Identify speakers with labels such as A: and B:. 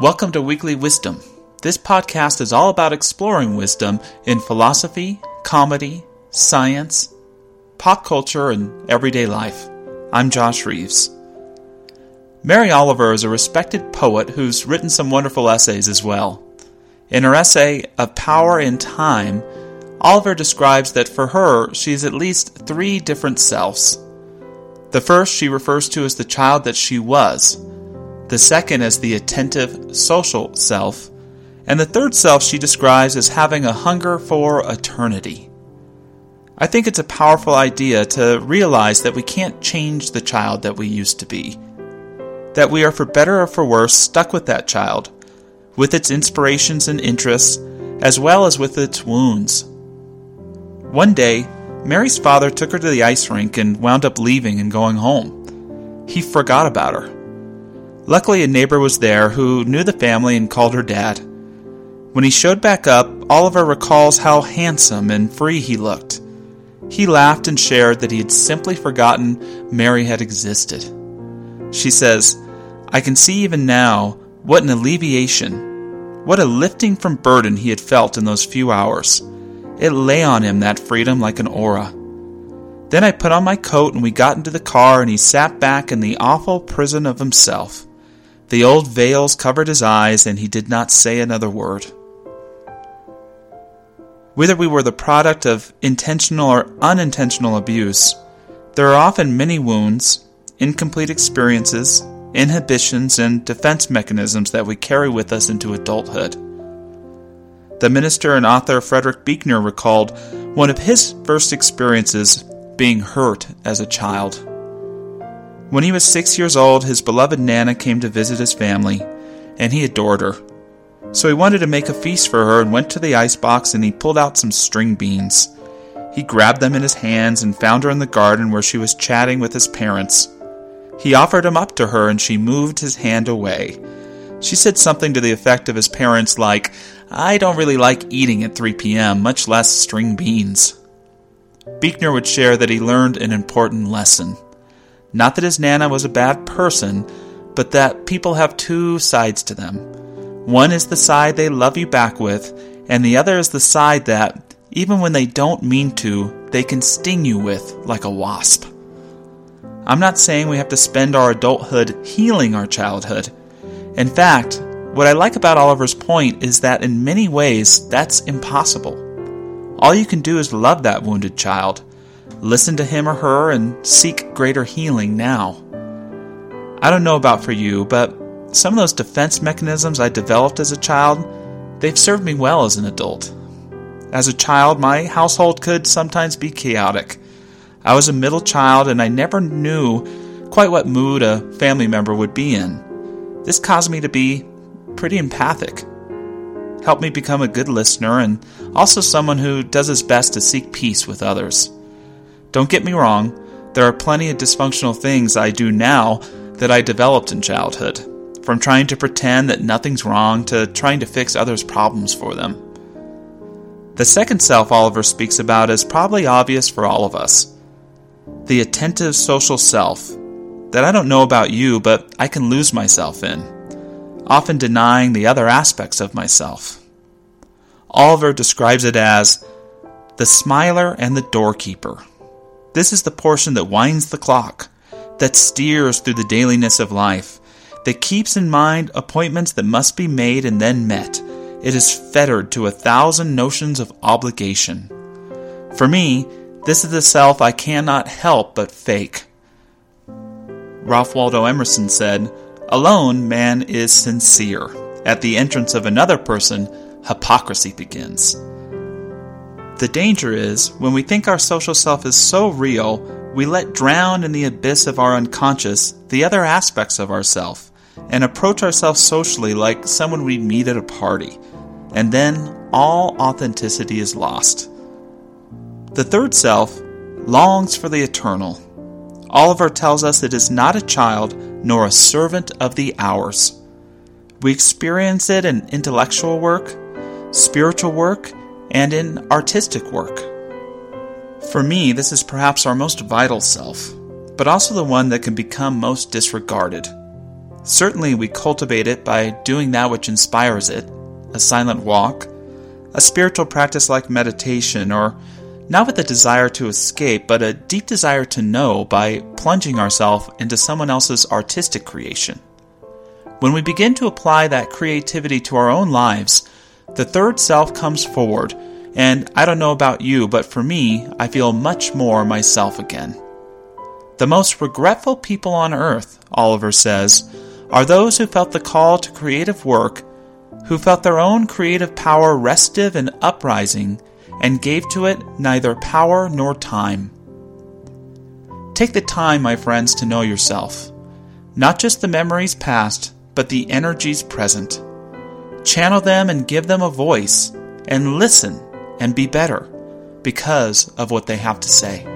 A: Welcome to Weekly Wisdom. This podcast is all about exploring wisdom in philosophy, comedy, science, pop culture, and everyday life. I'm Josh Reeves. Mary Oliver is a respected poet who's written some wonderful essays as well. In her essay, Of Power and Time, Oliver describes that for her, she's at least three different selves. The first she refers to as the child that she was, the second as the attentive, social self, and the third self she describes as having a hunger for eternity. I think it's a powerful idea to realize that we can't change the child that we used to be. That we are, for better or for worse, stuck with that child, with its inspirations and interests, as well as with its wounds. One day, Mary's father took her to the ice rink and wound up leaving and going home. He forgot about her. Luckily, a neighbor was there who knew the family and called her dad. When he showed back up, Oliver recalls how handsome and free he looked. He laughed and shared that he had simply forgotten Mary had existed. She says, I can see even now what an alleviation, what a lifting from burden he had felt in those few hours. It lay on him, that freedom, like an aura. Then I put on my coat and we got into the car, and he sat back in the awful prison of himself. The old veils covered his eyes, and he did not say another word. Whether we were the product of intentional or unintentional abuse, there are often many wounds, incomplete experiences, inhibitions, and defense mechanisms that we carry with us into adulthood. The minister and author Frederick Buechner recalled one of his first experiences being hurt as a child. When he was six years old, his beloved Nana came to visit his family, and he adored her. So he wanted to make a feast for her and went to the icebox and he pulled out some string beans. He grabbed them in his hands and found her in the garden where she was chatting with his parents. He offered them up to her and she moved his hand away. She said something to the effect of his parents like, I don't really like eating at 3 p.m., much less string beans. Buechner would share that he learned an important lesson. Not that his Nana was a bad person, but that people have two sides to them. One is the side they love you back with, and the other is the side that, even when they don't mean to, they can sting you with like a wasp. I'm not saying we have to spend our adulthood healing our childhood. In fact, what I like about Oliver's point is that in many ways that's impossible. All you can do is love that wounded child, listen to him or her, and seek greater healing now. I don't know about for you, but some of those defense mechanisms I developed as a child, they've served me well as an adult. As a child, my household could sometimes be chaotic. I was a middle child and I never knew quite what mood a family member would be in. This caused me to be pretty empathic. Helped me become a good listener and also someone who does his best to seek peace with others. Don't get me wrong, there are plenty of dysfunctional things I do now that I developed in childhood, from trying to pretend that nothing's wrong to trying to fix others' problems for them. The second self Oliver speaks about is probably obvious for all of us the attentive social self that I don't know about you, but I can lose myself in often denying the other aspects of myself. Oliver describes it as the smiler and the doorkeeper. This is the portion that winds the clock, that steers through the dailiness of life, that keeps in mind appointments that must be made and then met. It is fettered to a thousand notions of obligation. For me, this is the self I cannot help but fake. Ralph Waldo Emerson said, Alone, man is sincere. At the entrance of another person, hypocrisy begins. The danger is, when we think our social self is so real, we let drown in the abyss of our unconscious the other aspects of ourself, and approach ourselves socially like someone we'd meet at a party. And then all authenticity is lost. The third self longs for the eternal. Oliver tells us it is not a child nor a servant of the hours. We experience it in intellectual work, spiritual work, and in artistic work. For me, this is perhaps our most vital self, but also the one that can become most disregarded. Certainly, we cultivate it by doing that which inspires it a silent walk, a spiritual practice like meditation, or not with a desire to escape, but a deep desire to know by plunging ourselves into someone else's artistic creation. When we begin to apply that creativity to our own lives, the third self comes forward, and I don't know about you, but for me, I feel much more myself again. The most regretful people on earth, Oliver says, are those who felt the call to creative work, who felt their own creative power restive and uprising, and gave to it neither power nor time. Take the time, my friends, to know yourself. Not just the memories past, but the energies present. Channel them and give them a voice, and listen and be better because of what they have to say.